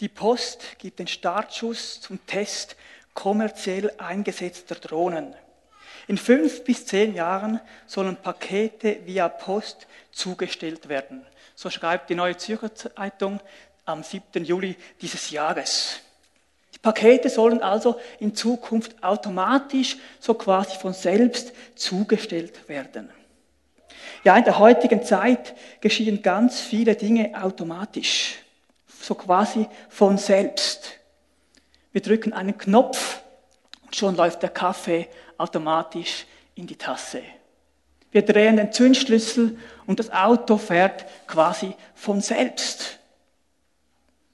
Die Post gibt den Startschuss zum Test kommerziell eingesetzter Drohnen. In fünf bis zehn Jahren sollen Pakete via Post zugestellt werden. So schreibt die Neue Zürcher Zeitung am 7. Juli dieses Jahres. Die Pakete sollen also in Zukunft automatisch, so quasi von selbst zugestellt werden. Ja, in der heutigen Zeit geschehen ganz viele Dinge automatisch, so quasi von selbst. Wir drücken einen Knopf und schon läuft der Kaffee automatisch in die Tasse. Wir drehen den Zündschlüssel und das Auto fährt quasi von selbst.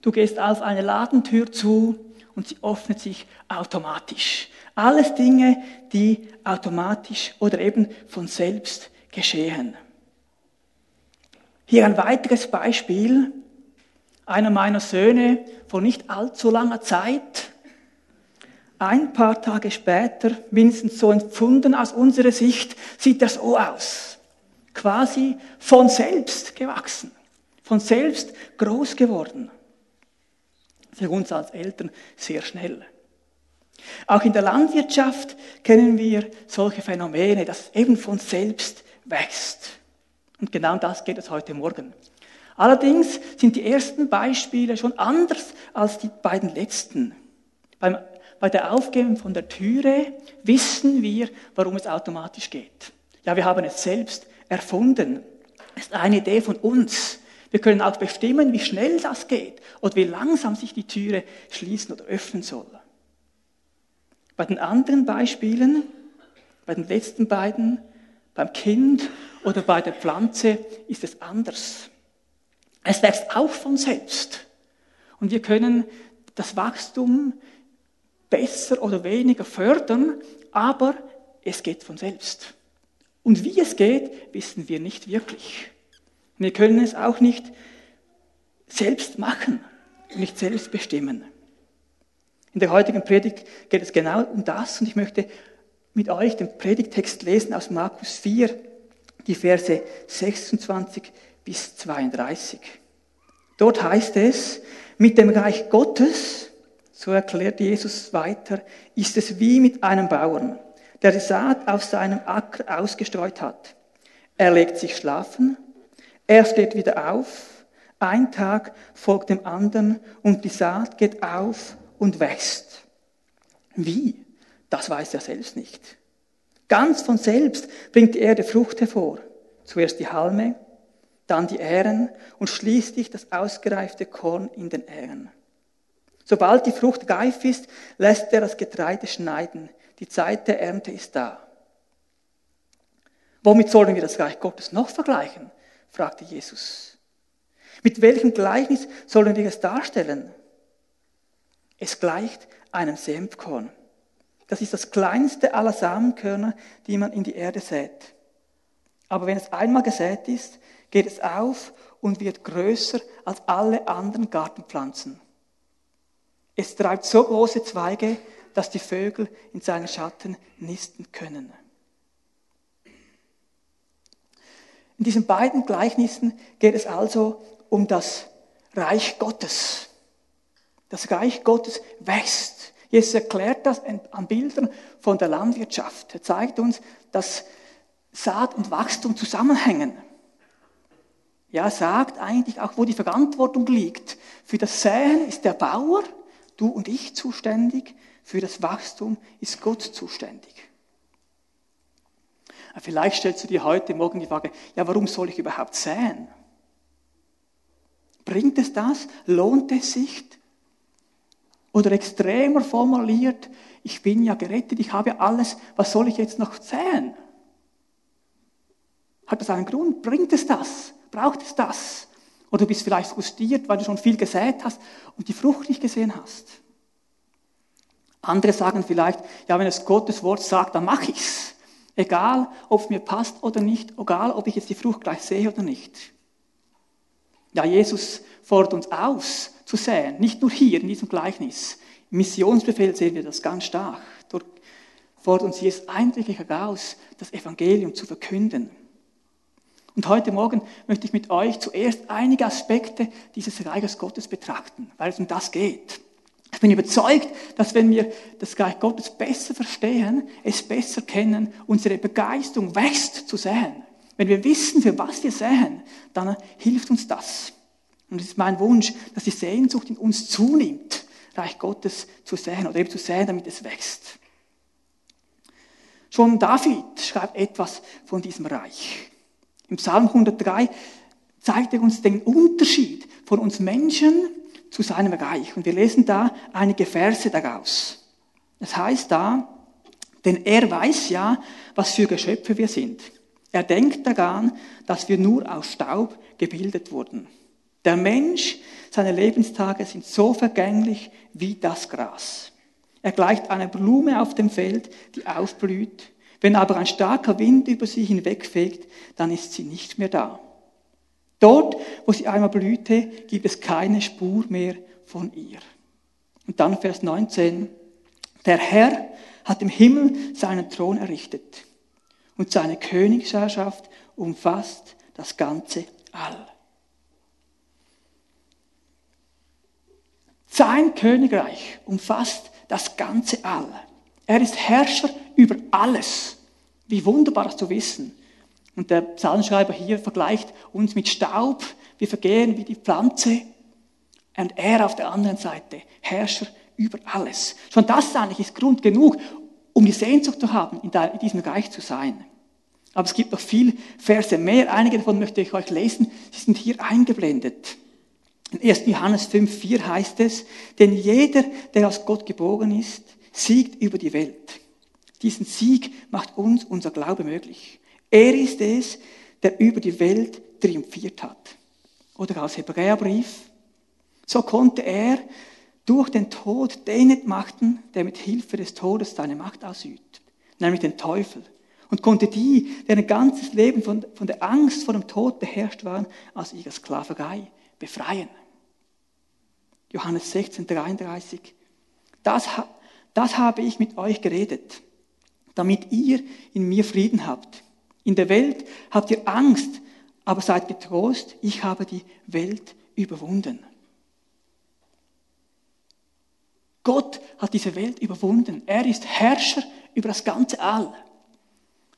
Du gehst auf eine Ladentür zu und sie öffnet sich automatisch. Alles Dinge, die automatisch oder eben von selbst geschehen. Hier ein weiteres Beispiel. Einer meiner Söhne vor nicht allzu langer Zeit, ein paar Tage später, mindestens so empfunden aus unserer Sicht, sieht er so aus. Quasi von selbst gewachsen, von selbst groß geworden für uns als Eltern sehr schnell. Auch in der Landwirtschaft kennen wir solche Phänomene, dass eben von selbst wächst. Und genau das geht es heute Morgen. Allerdings sind die ersten Beispiele schon anders als die beiden letzten. Beim, bei der Aufgeben von der Türe wissen wir, warum es automatisch geht. Ja, wir haben es selbst erfunden. Es ist eine Idee von uns. Wir können auch bestimmen, wie schnell das geht oder wie langsam sich die Türe schließen oder öffnen soll. Bei den anderen Beispielen, bei den letzten beiden, beim Kind oder bei der Pflanze ist es anders. Es wächst auch von selbst. Und wir können das Wachstum besser oder weniger fördern, aber es geht von selbst. Und wie es geht, wissen wir nicht wirklich. Wir können es auch nicht selbst machen nicht selbst bestimmen. In der heutigen Predigt geht es genau um das und ich möchte mit euch den Predigtext lesen aus Markus 4, die Verse 26 bis 32. Dort heißt es, mit dem Reich Gottes, so erklärt Jesus weiter, ist es wie mit einem Bauern, der die Saat auf seinem Acker ausgestreut hat. Er legt sich schlafen er steht wieder auf, ein Tag folgt dem anderen und die Saat geht auf und wächst. Wie? Das weiß er selbst nicht. Ganz von selbst bringt die Erde Frucht hervor. Zuerst die Halme, dann die Ähren und schließlich das ausgereifte Korn in den Ähren. Sobald die Frucht reif ist, lässt er das Getreide schneiden. Die Zeit der Ernte ist da. Womit sollen wir das Reich Gottes noch vergleichen? fragte Jesus. Mit welchem Gleichnis sollen wir es darstellen? Es gleicht einem Senfkorn. Das ist das kleinste aller Samenkörner, die man in die Erde sät. Aber wenn es einmal gesät ist, geht es auf und wird größer als alle anderen Gartenpflanzen. Es treibt so große Zweige, dass die Vögel in seinen Schatten nisten können. In diesen beiden Gleichnissen geht es also um das Reich Gottes. Das Reich Gottes wächst. Jesus erklärt das an Bildern von der Landwirtschaft. Er zeigt uns, dass Saat und Wachstum zusammenhängen. Ja, sagt eigentlich auch, wo die Verantwortung liegt. Für das Säen ist der Bauer, du und ich zuständig. Für das Wachstum ist Gott zuständig. Vielleicht stellst du dir heute Morgen die Frage, ja, warum soll ich überhaupt säen? Bringt es das? Lohnt es sich? Oder extremer formuliert, ich bin ja gerettet, ich habe alles, was soll ich jetzt noch säen? Hat das einen Grund? Bringt es das? Braucht es das? Oder du bist vielleicht frustriert, weil du schon viel gesät hast und die Frucht nicht gesehen hast. Andere sagen vielleicht, ja, wenn es Gottes Wort sagt, dann mache ich's. Egal, ob es mir passt oder nicht, egal, ob ich jetzt die Frucht gleich sehe oder nicht. Ja, Jesus fordert uns aus zu säen, nicht nur hier in diesem Gleichnis. Im Missionsbefehl sehen wir das ganz stark. Dort fordert uns Jesus eindringlich heraus, das Evangelium zu verkünden. Und heute Morgen möchte ich mit euch zuerst einige Aspekte dieses Reiches Gottes betrachten, weil es um das geht. Ich bin überzeugt, dass wenn wir das Reich Gottes besser verstehen, es besser kennen, unsere Begeisterung wächst zu sehen. Wenn wir wissen, für was wir sehen, dann hilft uns das. Und es ist mein Wunsch, dass die Sehnsucht in uns zunimmt, Reich Gottes zu sehen oder eben zu sehen, damit es wächst. Schon David schreibt etwas von diesem Reich. Im Psalm 103 zeigt er uns den Unterschied von uns Menschen zu seinem Reich. Und wir lesen da einige Verse daraus. Es heißt da, denn er weiß ja, was für Geschöpfe wir sind. Er denkt daran, dass wir nur aus Staub gebildet wurden. Der Mensch, seine Lebenstage sind so vergänglich wie das Gras. Er gleicht einer Blume auf dem Feld, die aufblüht. Wenn aber ein starker Wind über sie hinwegfegt, dann ist sie nicht mehr da. Dort, wo sie einmal blühte, gibt es keine Spur mehr von ihr. Und dann Vers 19. Der Herr hat im Himmel seinen Thron errichtet und seine Königsherrschaft umfasst das ganze All. Sein Königreich umfasst das ganze All. Er ist Herrscher über alles. Wie wunderbar zu wissen. Und der Psalmschreiber hier vergleicht uns mit Staub. Wir vergehen wie die Pflanze. Und er auf der anderen Seite, Herrscher über alles. Schon das eigentlich ist Grund genug, um die Sehnsucht zu haben, in diesem Reich zu sein. Aber es gibt noch viel Verse mehr. Einige davon möchte ich euch lesen. Sie sind hier eingeblendet. In 1. Johannes 5,4 heißt es, denn jeder, der aus Gott geboren ist, siegt über die Welt. Diesen Sieg macht uns unser Glaube möglich. Er ist es, der über die Welt triumphiert hat. Oder aus Hebräerbrief. So konnte er durch den Tod den entmachten, der mit Hilfe des Todes seine Macht ausübt, nämlich den Teufel. Und konnte die, deren ganzes Leben von, von der Angst vor dem Tod beherrscht waren, aus ihrer Sklaverei befreien. Johannes 16, 33. Das, das habe ich mit euch geredet, damit ihr in mir Frieden habt. In der Welt habt ihr Angst, aber seid getrost, ich habe die Welt überwunden. Gott hat diese Welt überwunden. Er ist Herrscher über das ganze All.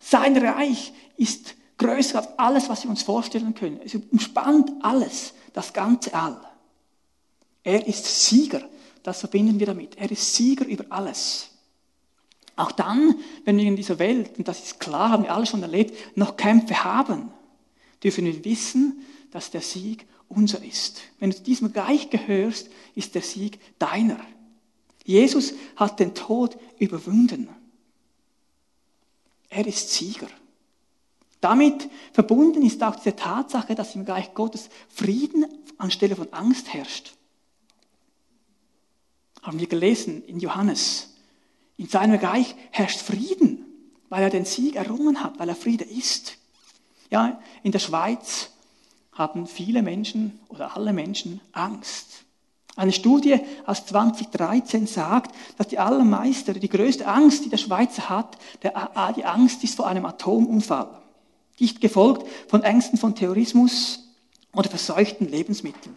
Sein Reich ist größer als alles, was wir uns vorstellen können. Es umspannt alles, das ganze All. Er ist Sieger. Das verbinden wir damit. Er ist Sieger über alles. Auch dann, wenn wir in dieser Welt, und das ist klar, haben wir alle schon erlebt, noch Kämpfe haben, dürfen wir wissen, dass der Sieg unser ist. Wenn du zu diesem Reich gehörst, ist der Sieg deiner. Jesus hat den Tod überwunden. Er ist Sieger. Damit verbunden ist auch diese Tatsache, dass im Reich Gottes Frieden anstelle von Angst herrscht. Haben wir gelesen in Johannes. In seinem Reich herrscht Frieden, weil er den Sieg errungen hat, weil er Friede ist. Ja, in der Schweiz haben viele Menschen oder alle Menschen Angst. Eine Studie aus 2013 sagt, dass die allermeiste, die größte Angst, die der Schweizer hat, der, die Angst ist vor einem Atomunfall. Dicht gefolgt von Ängsten von Terrorismus oder verseuchten Lebensmitteln.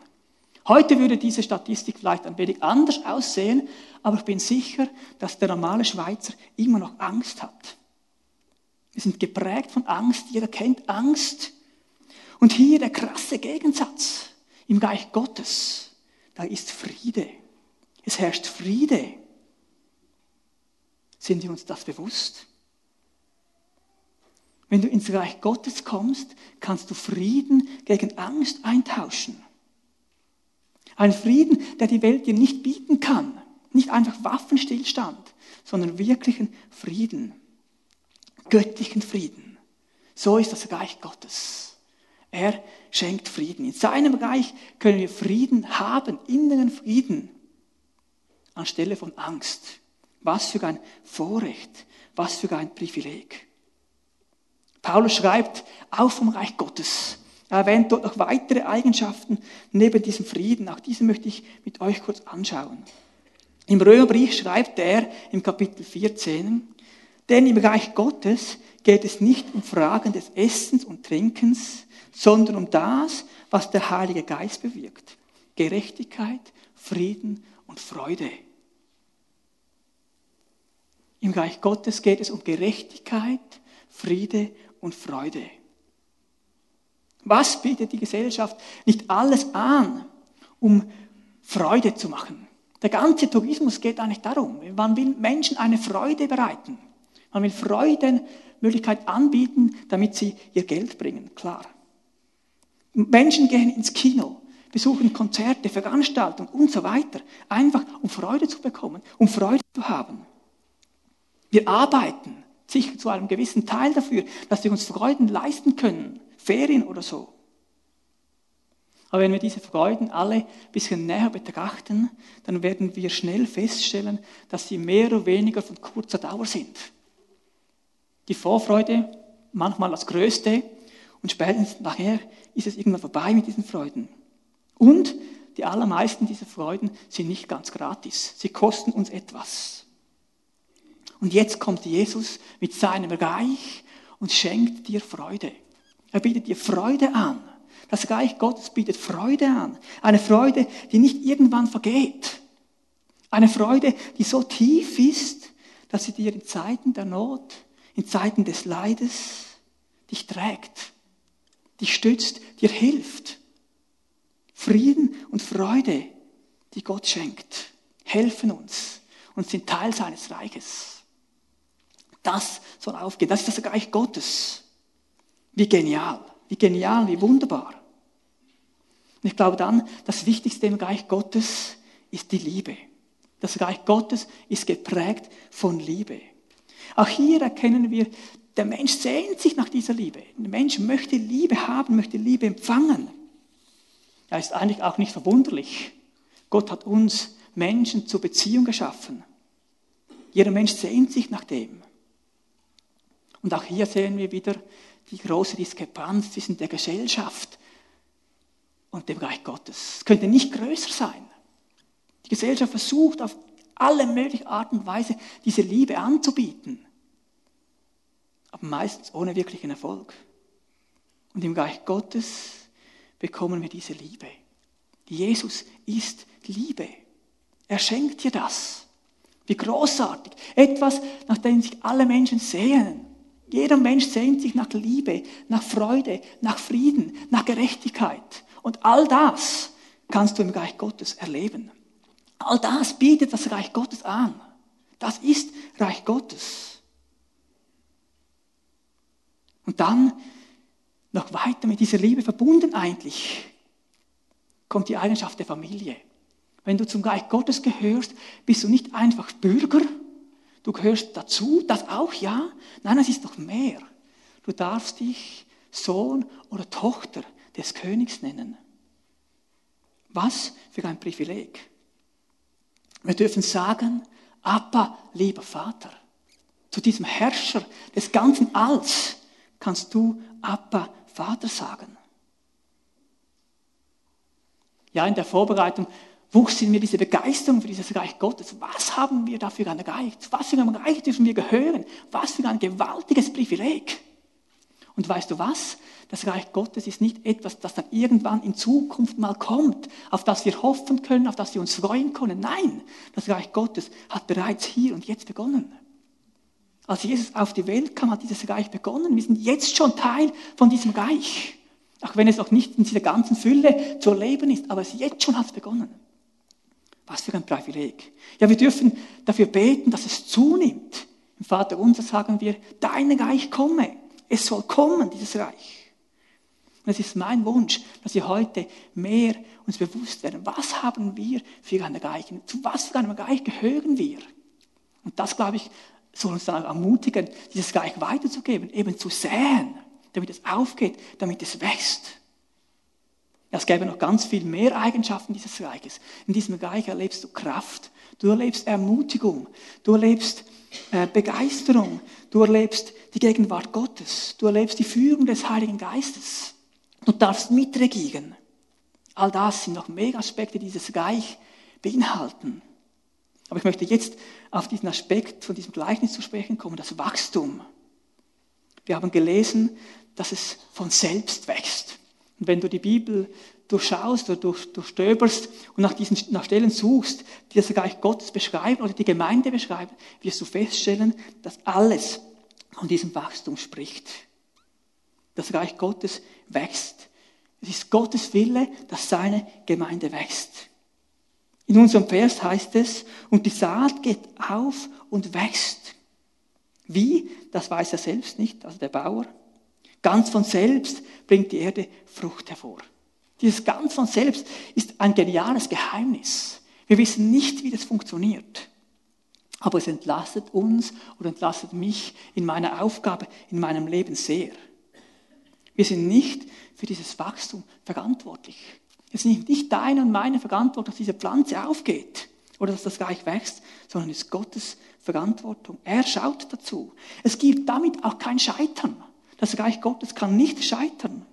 Heute würde diese Statistik vielleicht ein wenig anders aussehen, aber ich bin sicher, dass der normale Schweizer immer noch Angst hat. Wir sind geprägt von Angst, jeder kennt Angst. Und hier der krasse Gegensatz im Reich Gottes, da ist Friede. Es herrscht Friede. Sind wir uns das bewusst? Wenn du ins Reich Gottes kommst, kannst du Frieden gegen Angst eintauschen. Ein Frieden, der die Welt dir nicht bieten kann. Nicht einfach Waffenstillstand, sondern wirklichen Frieden. Göttlichen Frieden. So ist das Reich Gottes. Er schenkt Frieden. In seinem Reich können wir Frieden haben, inneren Frieden, anstelle von Angst. Was für ein Vorrecht, was für ein Privileg. Paulus schreibt auch vom Reich Gottes. Er erwähnt dort noch weitere Eigenschaften neben diesem Frieden. Auch diese möchte ich mit euch kurz anschauen. Im Römerbrief schreibt er im Kapitel 14, denn im Reich Gottes geht es nicht um Fragen des Essens und Trinkens, sondern um das, was der Heilige Geist bewirkt. Gerechtigkeit, Frieden und Freude. Im Reich Gottes geht es um Gerechtigkeit, Friede und Freude. Was bietet die Gesellschaft nicht alles an, um Freude zu machen? Der ganze Tourismus geht eigentlich darum. Man will Menschen eine Freude bereiten. Man will Freudenmöglichkeit anbieten, damit sie ihr Geld bringen, klar. Menschen gehen ins Kino, besuchen Konzerte, Veranstaltungen und so weiter, einfach um Freude zu bekommen, um Freude zu haben. Wir arbeiten sicher zu einem gewissen Teil dafür, dass wir uns Freuden leisten können, Ferien oder so. Aber wenn wir diese Freuden alle ein bisschen näher betrachten, dann werden wir schnell feststellen, dass sie mehr oder weniger von kurzer Dauer sind. Die Vorfreude manchmal das Größte und spätestens nachher ist es irgendwann vorbei mit diesen Freuden. Und die allermeisten dieser Freuden sind nicht ganz gratis. Sie kosten uns etwas. Und jetzt kommt Jesus mit seinem Reich und schenkt dir Freude. Er bietet dir Freude an. Das Reich Gottes bietet Freude an. Eine Freude, die nicht irgendwann vergeht. Eine Freude, die so tief ist, dass sie dir in Zeiten der Not, in Zeiten des Leides dich trägt, dich stützt, dir hilft. Frieden und Freude, die Gott schenkt, helfen uns und sind Teil seines Reiches. Das soll aufgehen. Das ist das Reich Gottes. Wie genial, wie genial, wie wunderbar. Und ich glaube dann, das Wichtigste im Reich Gottes ist die Liebe. Das Reich Gottes ist geprägt von Liebe. Auch hier erkennen wir, der Mensch sehnt sich nach dieser Liebe. Der Mensch möchte Liebe haben, möchte Liebe empfangen. Er ist eigentlich auch nicht verwunderlich. Gott hat uns Menschen zur Beziehung geschaffen. Jeder Mensch sehnt sich nach dem. Und auch hier sehen wir wieder die große Diskrepanz zwischen der Gesellschaft und dem Reich Gottes. Es könnte nicht größer sein. Die Gesellschaft versucht auf alle möglichen Art und Weise diese Liebe anzubieten, aber meistens ohne wirklichen Erfolg. Und im Reich Gottes bekommen wir diese Liebe. Jesus ist Liebe. Er schenkt dir das. Wie großartig. Etwas, nach dem sich alle Menschen sehnen. Jeder Mensch sehnt sich nach Liebe, nach Freude, nach Frieden, nach Gerechtigkeit. Und all das kannst du im Reich Gottes erleben. All das bietet das Reich Gottes an. Das ist Reich Gottes. Und dann noch weiter mit dieser Liebe verbunden eigentlich kommt die Eigenschaft der Familie. Wenn du zum Reich Gottes gehörst, bist du nicht einfach Bürger, Du gehörst dazu, das auch, ja. Nein, es ist noch mehr. Du darfst dich Sohn oder Tochter des Königs nennen. Was für ein Privileg. Wir dürfen sagen, Appa, lieber Vater. Zu diesem Herrscher des ganzen Alls kannst du Appa, Vater sagen. Ja, in der Vorbereitung wuchs in mir diese Begeisterung für dieses Reich Gottes. Was haben wir da für ein Reich? Was für ein Reich dürfen wir gehören? Was für ein gewaltiges Privileg. Und weißt du was? Das Reich Gottes ist nicht etwas, das dann irgendwann in Zukunft mal kommt, auf das wir hoffen können, auf das wir uns freuen können. Nein, das Reich Gottes hat bereits hier und jetzt begonnen. Als Jesus auf die Welt kam, hat dieses Reich begonnen. Wir sind jetzt schon Teil von diesem Reich. Auch wenn es noch nicht in dieser ganzen Fülle zu erleben ist, aber es jetzt schon hat begonnen. Was für ein Privileg. Ja, wir dürfen dafür beten, dass es zunimmt. Im Vater unser sagen wir, dein Reich komme. Es soll kommen, dieses Reich. Und es ist mein Wunsch, dass wir heute mehr uns bewusst werden. Was haben wir für ein Reich? Zu was für einem Reich gehören wir? Und das, glaube ich, soll uns dann auch ermutigen, dieses Reich weiterzugeben, eben zu säen, damit es aufgeht, damit es wächst. Es gäbe noch ganz viel mehr Eigenschaften dieses Reiches. In diesem Reich erlebst du Kraft, du erlebst Ermutigung, du erlebst äh, Begeisterung, du erlebst die Gegenwart Gottes, du erlebst die Führung des Heiligen Geistes. Du darfst mitregieren. All das sind noch mega Aspekte, die dieses Reich beinhalten. Aber ich möchte jetzt auf diesen Aspekt von diesem Gleichnis zu sprechen kommen, das Wachstum. Wir haben gelesen, dass es von selbst wächst. Und wenn du die Bibel durchschaust oder durch, durchstöberst und nach diesen nach Stellen suchst, die das Reich Gottes beschreiben oder die Gemeinde beschreiben, wirst du feststellen, dass alles von diesem Wachstum spricht. Das Reich Gottes wächst. Es ist Gottes Wille, dass seine Gemeinde wächst. In unserem Vers heißt es, und die Saat geht auf und wächst. Wie? Das weiß er selbst nicht, also der Bauer. Ganz von selbst bringt die Erde Frucht hervor. Dieses ganz von selbst ist ein geniales Geheimnis. Wir wissen nicht, wie das funktioniert. Aber es entlastet uns oder entlastet mich in meiner Aufgabe, in meinem Leben sehr. Wir sind nicht für dieses Wachstum verantwortlich. Es ist nicht deine und meine Verantwortung, dass diese Pflanze aufgeht oder dass das Reich wächst, sondern es ist Gottes Verantwortung. Er schaut dazu. Es gibt damit auch kein Scheitern. Das Reich Gottes kann nicht scheitern.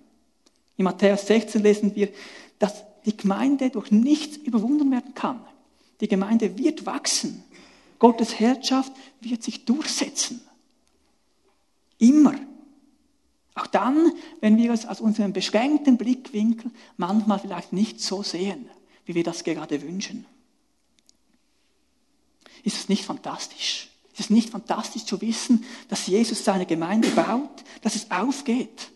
In Matthäus 16 lesen wir, dass die Gemeinde durch nichts überwunden werden kann. Die Gemeinde wird wachsen. Gottes Herrschaft wird sich durchsetzen. Immer. Auch dann, wenn wir es aus unserem beschränkten Blickwinkel manchmal vielleicht nicht so sehen, wie wir das gerade wünschen. Ist es nicht fantastisch? Ist es nicht fantastisch zu wissen, dass Jesus seine Gemeinde baut, dass es aufgeht?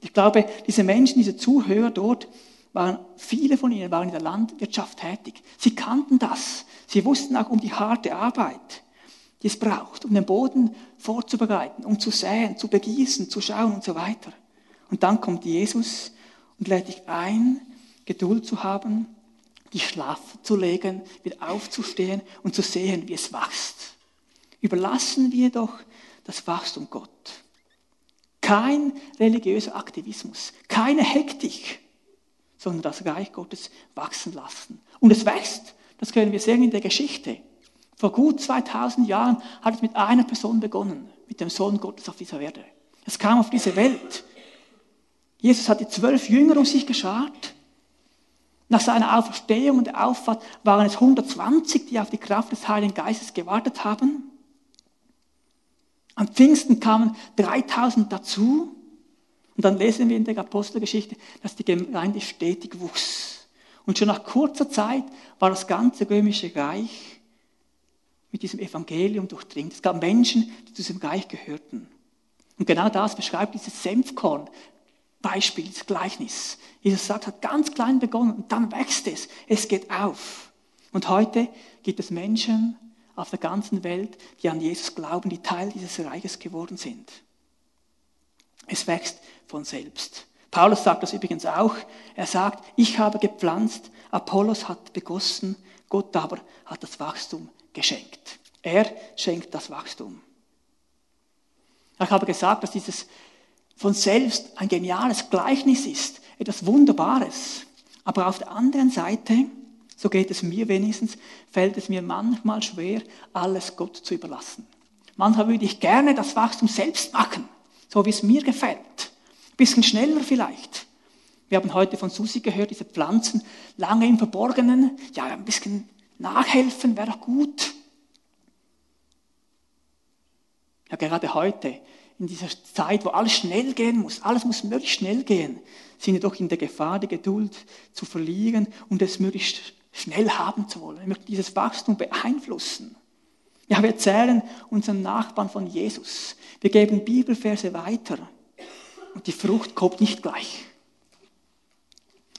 Ich glaube, diese Menschen, diese Zuhörer dort, waren, viele von ihnen waren in der Landwirtschaft tätig. Sie kannten das. Sie wussten auch um die harte Arbeit, die es braucht, um den Boden vorzubereiten, um zu säen, zu begießen, zu schauen und so weiter. Und dann kommt Jesus und lädt dich ein, Geduld zu haben, die schlafen zu legen, wieder aufzustehen und zu sehen, wie es wächst. Überlassen wir doch das Wachstum Gott. Kein religiöser Aktivismus, keine Hektik, sondern das Reich Gottes wachsen lassen. Und es wächst, das können wir sehen in der Geschichte. Vor gut 2000 Jahren hat es mit einer Person begonnen, mit dem Sohn Gottes auf dieser Erde. Es kam auf diese Welt. Jesus hat die zwölf Jünger um sich geschart. Nach seiner Auferstehung und Auffahrt waren es 120, die auf die Kraft des Heiligen Geistes gewartet haben. Am Pfingsten kamen 3000 dazu. Und dann lesen wir in der Apostelgeschichte, dass die Gemeinde stetig wuchs. Und schon nach kurzer Zeit war das ganze römische Reich mit diesem Evangelium durchdringt. Es gab Menschen, die zu diesem Reich gehörten. Und genau das beschreibt dieses Senfkorn. Beispiel, das Gleichnis. Jesus sagt, hat ganz klein begonnen und dann wächst es. Es geht auf. Und heute gibt es Menschen, auf der ganzen Welt, die an Jesus glauben, die Teil dieses Reiches geworden sind. Es wächst von selbst. Paulus sagt das übrigens auch. Er sagt, ich habe gepflanzt, Apollos hat begossen, Gott aber hat das Wachstum geschenkt. Er schenkt das Wachstum. Ich habe gesagt, dass dieses von selbst ein geniales Gleichnis ist, etwas Wunderbares. Aber auf der anderen Seite so geht es mir wenigstens, fällt es mir manchmal schwer, alles Gott zu überlassen. Manchmal würde ich gerne das Wachstum selbst machen, so wie es mir gefällt. Ein bisschen schneller vielleicht. Wir haben heute von Susi gehört, diese Pflanzen lange im Verborgenen. Ja, ein bisschen nachhelfen wäre doch gut. Ja, gerade heute, in dieser Zeit, wo alles schnell gehen muss, alles muss möglichst schnell gehen, sind wir doch in der Gefahr, die Geduld zu verlieren und es möglichst schnell haben zu wollen. Wir möchten dieses Wachstum beeinflussen. Ja, wir erzählen unseren Nachbarn von Jesus. Wir geben Bibelverse weiter. Und die Frucht kommt nicht gleich.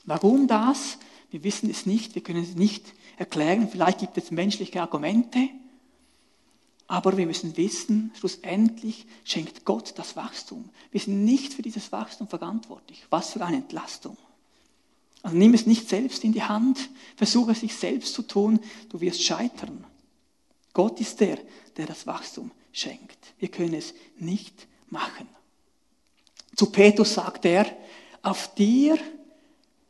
Warum das? Wir wissen es nicht, wir können es nicht erklären. Vielleicht gibt es menschliche Argumente. Aber wir müssen wissen, schlussendlich schenkt Gott das Wachstum. Wir sind nicht für dieses Wachstum verantwortlich. Was für eine Entlastung. Also nimm es nicht selbst in die Hand, versuche es sich selbst zu tun, du wirst scheitern. Gott ist der, der das Wachstum schenkt. Wir können es nicht machen. Zu Petrus sagt er, auf dir,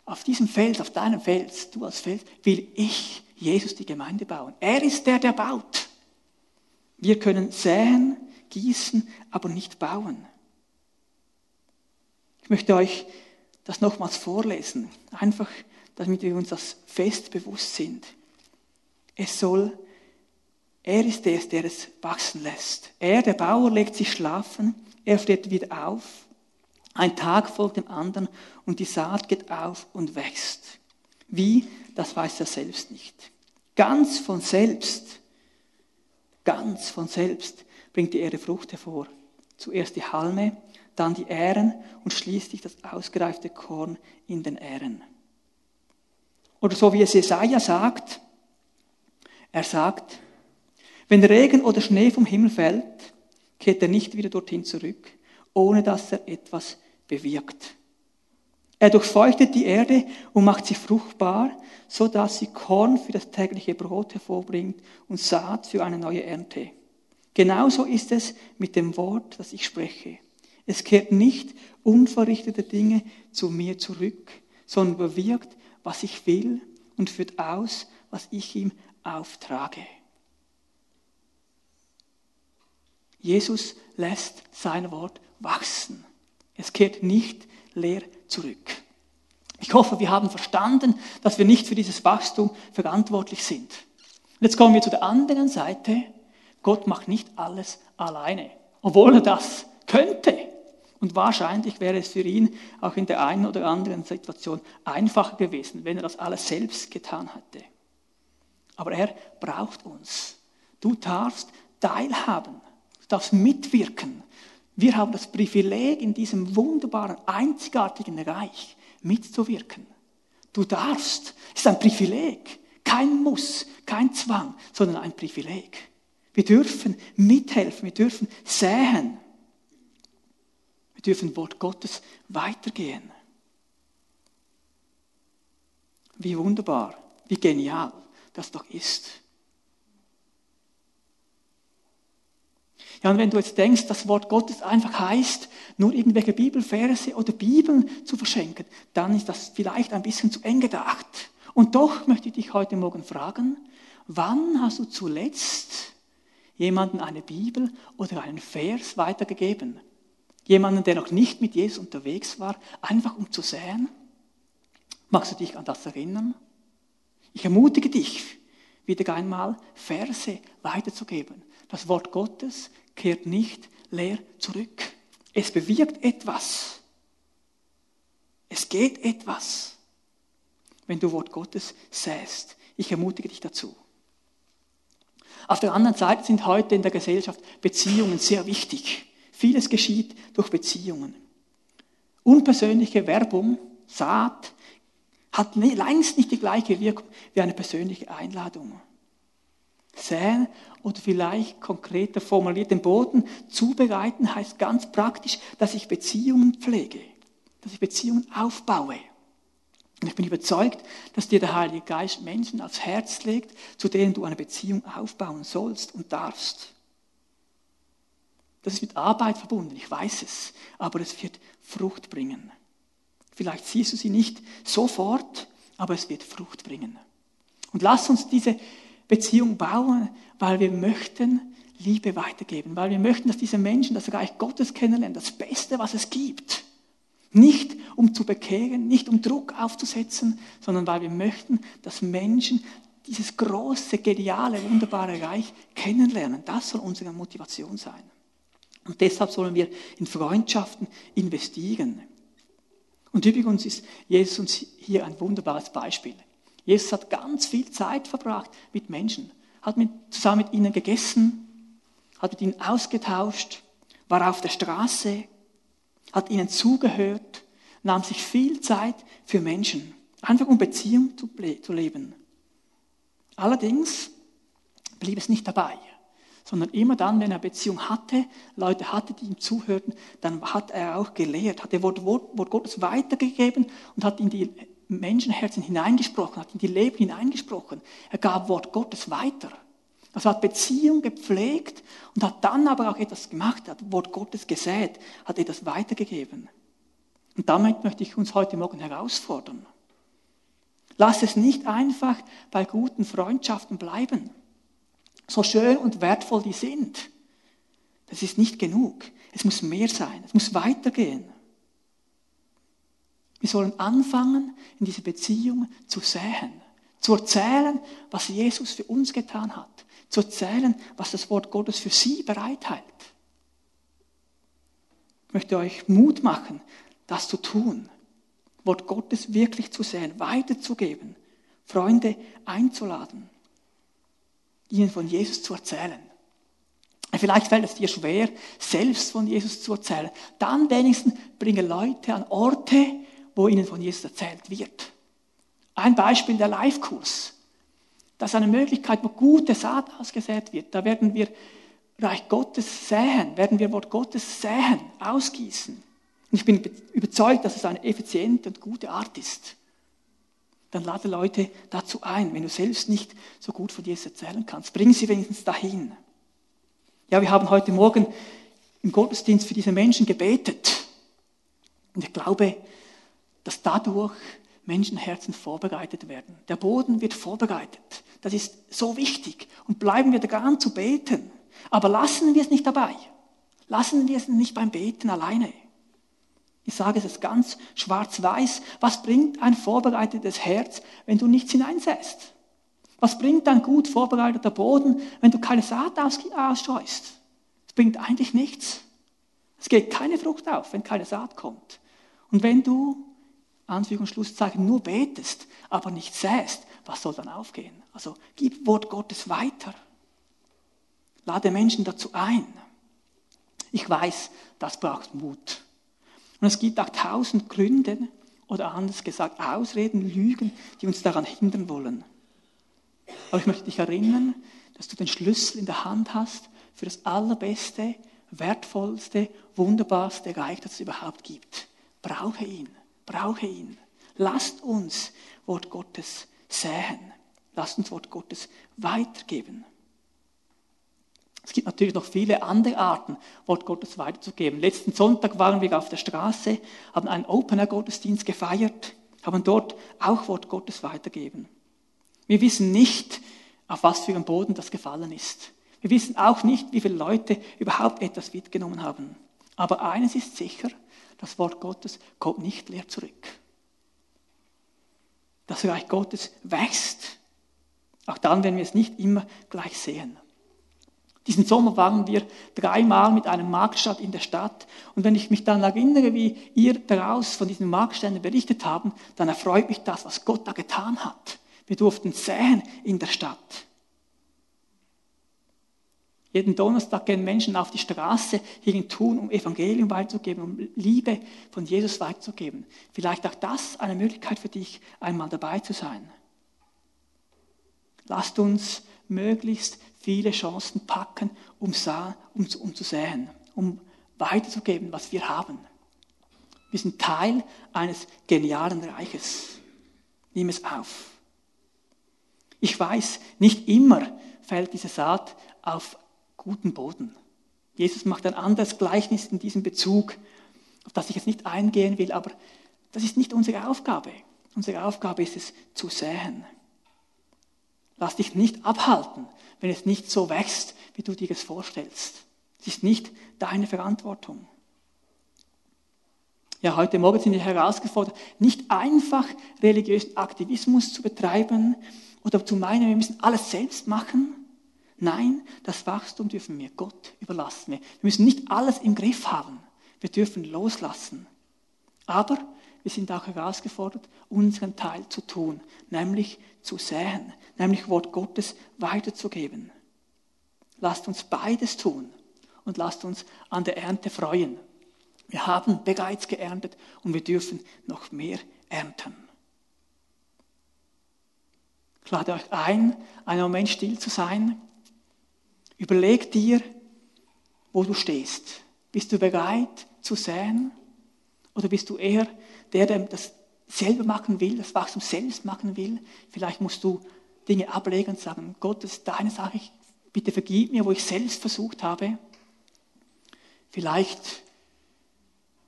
auf diesem Feld, auf deinem Fels, du als Fels, will ich, Jesus, die Gemeinde bauen. Er ist der, der baut. Wir können säen, gießen, aber nicht bauen. Ich möchte euch das nochmals vorlesen, einfach damit wir uns das fest bewusst sind. Es soll, er ist es, der es wachsen lässt. Er, der Bauer, legt sich schlafen, er steht wieder auf. Ein Tag folgt dem anderen und die Saat geht auf und wächst. Wie, das weiß er selbst nicht. Ganz von selbst, ganz von selbst bringt die Erde Frucht hervor. Zuerst die Halme, dann die Ähren und schließlich das ausgereifte Korn in den Ähren. Oder so wie es Jesaja sagt, er sagt, wenn Regen oder Schnee vom Himmel fällt, kehrt er nicht wieder dorthin zurück, ohne dass er etwas bewirkt. Er durchfeuchtet die Erde und macht sie fruchtbar, so dass sie Korn für das tägliche Brot hervorbringt und Saat für eine neue Ernte. Genauso ist es mit dem Wort, das ich spreche. Es kehrt nicht unverrichtete Dinge zu mir zurück, sondern bewirkt, was ich will und führt aus, was ich ihm auftrage. Jesus lässt sein Wort wachsen. Es kehrt nicht leer zurück. Ich hoffe, wir haben verstanden, dass wir nicht für dieses Wachstum verantwortlich sind. Jetzt kommen wir zu der anderen Seite. Gott macht nicht alles alleine, obwohl er das könnte. Und wahrscheinlich wäre es für ihn auch in der einen oder anderen Situation einfacher gewesen, wenn er das alles selbst getan hätte. Aber er braucht uns. Du darfst teilhaben, du darfst mitwirken. Wir haben das Privileg, in diesem wunderbaren, einzigartigen Reich mitzuwirken. Du darfst. Es ist ein Privileg. Kein Muss, kein Zwang, sondern ein Privileg. Wir dürfen mithelfen, wir dürfen säen. Wir dürfen Wort Gottes weitergehen. Wie wunderbar, wie genial das doch ist. Ja, und wenn du jetzt denkst, das Wort Gottes einfach heißt, nur irgendwelche Bibelverse oder Bibeln zu verschenken, dann ist das vielleicht ein bisschen zu eng gedacht. Und doch möchte ich dich heute Morgen fragen, wann hast du zuletzt jemanden eine Bibel oder einen Vers weitergegeben? Jemanden, der noch nicht mit Jesus unterwegs war, einfach um zu sehen? Magst du dich an das erinnern? Ich ermutige dich, wieder einmal Verse weiterzugeben. Das Wort Gottes kehrt nicht leer zurück. Es bewirkt etwas. Es geht etwas, wenn du Wort Gottes säst. Ich ermutige dich dazu. Auf der anderen Seite sind heute in der Gesellschaft Beziehungen sehr wichtig. Vieles geschieht durch Beziehungen. Unpersönliche Werbung, Saat, hat längst nicht die gleiche Wirkung wie eine persönliche Einladung. Säen oder vielleicht konkreter formuliert den Boden zubereiten heißt ganz praktisch, dass ich Beziehungen pflege, dass ich Beziehungen aufbaue. Und ich bin überzeugt, dass dir der Heilige Geist Menschen aufs Herz legt, zu denen du eine Beziehung aufbauen sollst und darfst. Das ist mit Arbeit verbunden, ich weiß es, aber es wird Frucht bringen. Vielleicht siehst du sie nicht sofort, aber es wird Frucht bringen. Und lass uns diese Beziehung bauen, weil wir möchten Liebe weitergeben, weil wir möchten, dass diese Menschen das Reich Gottes kennenlernen, das Beste, was es gibt. Nicht um zu bekehren, nicht um Druck aufzusetzen, sondern weil wir möchten, dass Menschen dieses große, geniale, wunderbare Reich kennenlernen. Das soll unsere Motivation sein. Und deshalb sollen wir in Freundschaften investieren. Und übrigens ist Jesus uns hier ein wunderbares Beispiel. Jesus hat ganz viel Zeit verbracht mit Menschen, hat mit, zusammen mit ihnen gegessen, hat mit ihnen ausgetauscht, war auf der Straße, hat ihnen zugehört, nahm sich viel Zeit für Menschen, einfach um Beziehung zu, zu leben. Allerdings blieb es nicht dabei sondern immer dann, wenn er Beziehung hatte, Leute hatte, die ihm zuhörten, dann hat er auch gelehrt, hat er Wort, Wort, Wort Gottes weitergegeben und hat in die Menschenherzen hineingesprochen, hat in die Leben hineingesprochen. Er gab Wort Gottes weiter. Also hat Beziehung gepflegt und hat dann aber auch etwas gemacht, hat Wort Gottes gesät, hat etwas weitergegeben. Und damit möchte ich uns heute Morgen herausfordern. Lass es nicht einfach bei guten Freundschaften bleiben so schön und wertvoll die sind, das ist nicht genug. Es muss mehr sein. Es muss weitergehen. Wir sollen anfangen, in diese Beziehung zu säen, zu erzählen, was Jesus für uns getan hat, zu erzählen, was das Wort Gottes für sie bereithält. Ich möchte euch Mut machen. das zu tun, Wort Gottes wirklich zu sehen, weiterzugeben, Freunde einzuladen, ihnen von Jesus zu erzählen. Vielleicht fällt es dir schwer, selbst von Jesus zu erzählen. Dann wenigstens bringe Leute an Orte, wo ihnen von Jesus erzählt wird. Ein Beispiel der Live-Kurs. Das ist eine Möglichkeit, wo gute Saat ausgesät wird. Da werden wir Reich Gottes säen, werden wir Wort Gottes säen, ausgießen. Und ich bin überzeugt, dass es eine effiziente und gute Art ist. Dann lade Leute dazu ein, wenn du selbst nicht so gut von Jesus erzählen kannst. Bring sie wenigstens dahin. Ja, wir haben heute Morgen im Gottesdienst für diese Menschen gebetet. Und ich glaube, dass dadurch Menschenherzen vorbereitet werden. Der Boden wird vorbereitet. Das ist so wichtig. Und bleiben wir daran zu beten. Aber lassen wir es nicht dabei. Lassen wir es nicht beim Beten alleine. Ich sage es ganz schwarz-weiß. Was bringt ein vorbereitetes Herz, wenn du nichts hineinsäst? Was bringt ein gut vorbereiteter Boden, wenn du keine Saat ausstreust? Es bringt eigentlich nichts. Es geht keine Frucht auf, wenn keine Saat kommt. Und wenn du, Anführungs- und Schlusszeichen, nur betest, aber nicht säst, was soll dann aufgehen? Also gib Wort Gottes weiter. Lade Menschen dazu ein. Ich weiß, das braucht Mut. Und es gibt auch tausend Gründe oder anders gesagt Ausreden, Lügen, die uns daran hindern wollen. Aber ich möchte dich erinnern, dass du den Schlüssel in der Hand hast für das allerbeste, wertvollste, wunderbarste Reich, das es überhaupt gibt. Brauche ihn, brauche ihn. Lasst uns Wort Gottes säen. Lasst uns Wort Gottes weitergeben. Es gibt natürlich noch viele andere Arten, Wort Gottes weiterzugeben. Letzten Sonntag waren wir auf der Straße, haben einen Opener-Gottesdienst gefeiert, haben dort auch Wort Gottes weitergeben. Wir wissen nicht, auf was für einen Boden das gefallen ist. Wir wissen auch nicht, wie viele Leute überhaupt etwas mitgenommen haben. Aber eines ist sicher, das Wort Gottes kommt nicht leer zurück. Das Reich Gottes wächst, auch dann, wenn wir es nicht immer gleich sehen. Diesen Sommer waren wir dreimal mit einem Marktstand in der Stadt. Und wenn ich mich dann erinnere, wie ihr daraus von diesen Marktständen berichtet haben, dann erfreut mich das, was Gott da getan hat. Wir durften säen in der Stadt. Jeden Donnerstag gehen Menschen auf die Straße hier in Thun, um Evangelium weiterzugeben, um Liebe von Jesus weiterzugeben. Vielleicht auch das eine Möglichkeit für dich, einmal dabei zu sein. Lasst uns möglichst viele Chancen packen, um, um, um zu säen, um weiterzugeben, was wir haben. Wir sind Teil eines genialen Reiches. Nimm es auf. Ich weiß, nicht immer fällt diese Saat auf guten Boden. Jesus macht ein anderes Gleichnis in diesem Bezug, auf das ich jetzt nicht eingehen will, aber das ist nicht unsere Aufgabe. Unsere Aufgabe ist es zu säen. Lass dich nicht abhalten wenn es nicht so wächst, wie du dir es vorstellst. Es ist nicht deine Verantwortung. Ja, heute Morgen sind wir herausgefordert, nicht einfach religiösen Aktivismus zu betreiben oder zu meinen, wir müssen alles selbst machen. Nein, das Wachstum dürfen wir Gott überlassen. Wir müssen nicht alles im Griff haben. Wir dürfen loslassen. Aber wir sind auch herausgefordert, unseren Teil zu tun, nämlich zu säen, nämlich Wort Gottes weiterzugeben. Lasst uns beides tun und lasst uns an der Ernte freuen. Wir haben bereits geerntet und wir dürfen noch mehr ernten. Ich lade euch ein, einen Moment still zu sein. Überleg dir, wo du stehst. Bist du bereit zu säen? Oder bist du eher der, der das selber machen will, das Wachstum selbst machen will. Vielleicht musst du Dinge ablegen und sagen, Gott, das ist deine Sache, bitte vergib mir, wo ich selbst versucht habe. Vielleicht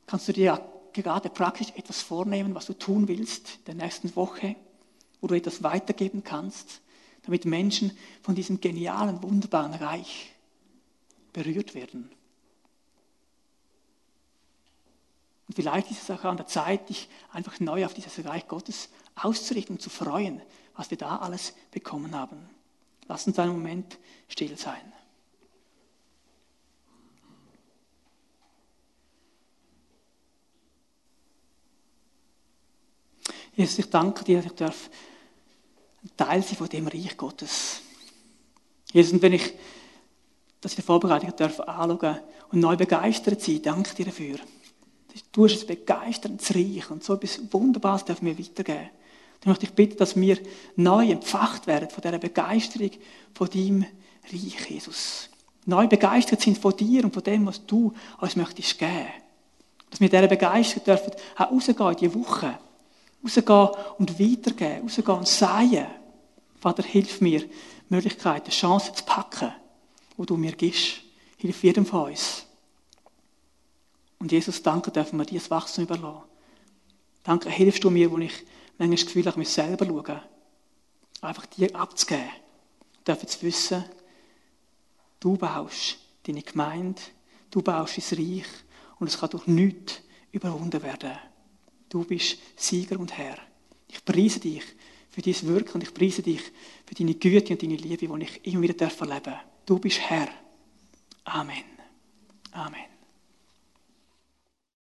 kannst du dir gerade praktisch etwas vornehmen, was du tun willst der nächsten Woche, wo du etwas weitergeben kannst, damit Menschen von diesem genialen, wunderbaren Reich berührt werden. Und vielleicht ist es auch an der Zeit, dich einfach neu auf dieses Reich Gottes auszurichten und zu freuen, was wir da alles bekommen haben. Lass uns einen Moment still sein. Jesus, ich danke dir, dass ich darf ein Teil sein von dem Reich Gottes. Jesus, und wenn ich das in der Vorbereitung darf anschauen und neu begeistert sein, danke dir dafür. Du hast es begeisterndes Reich und so etwas Wunderbares darf mir weitergeben. Dann möchte ich bitten, dass wir neu empfacht werden von dieser Begeisterung von deinem Reich, Jesus. Neu begeistert sind von dir und von dem, was du uns möchtest geben. Dass wir dieser Begeisterung dürfen auch rausgehen in diese Woche. Rausgehen und weitergeben. Rausgehen und sagen. Vater, hilf mir, Möglichkeiten, Chancen zu packen, die du mir gibst. Hilf jedem von uns. Und Jesus, danke, dürfen wir dieses Wachstum überlassen. Danke, hilfst du mir, wo ich manchmal das Gefühl habe, ich muss selber schauen. Einfach dir abzugeben. Dürfen zu wissen, du baust deine Gemeinde, du baust dein Reich und es kann durch nichts überwunden werden. Du bist Sieger und Herr. Ich preise dich für dein Wirken und ich preise dich für deine Güte und deine Liebe, die ich immer wieder erleben darf. Du bist Herr. Amen. Amen.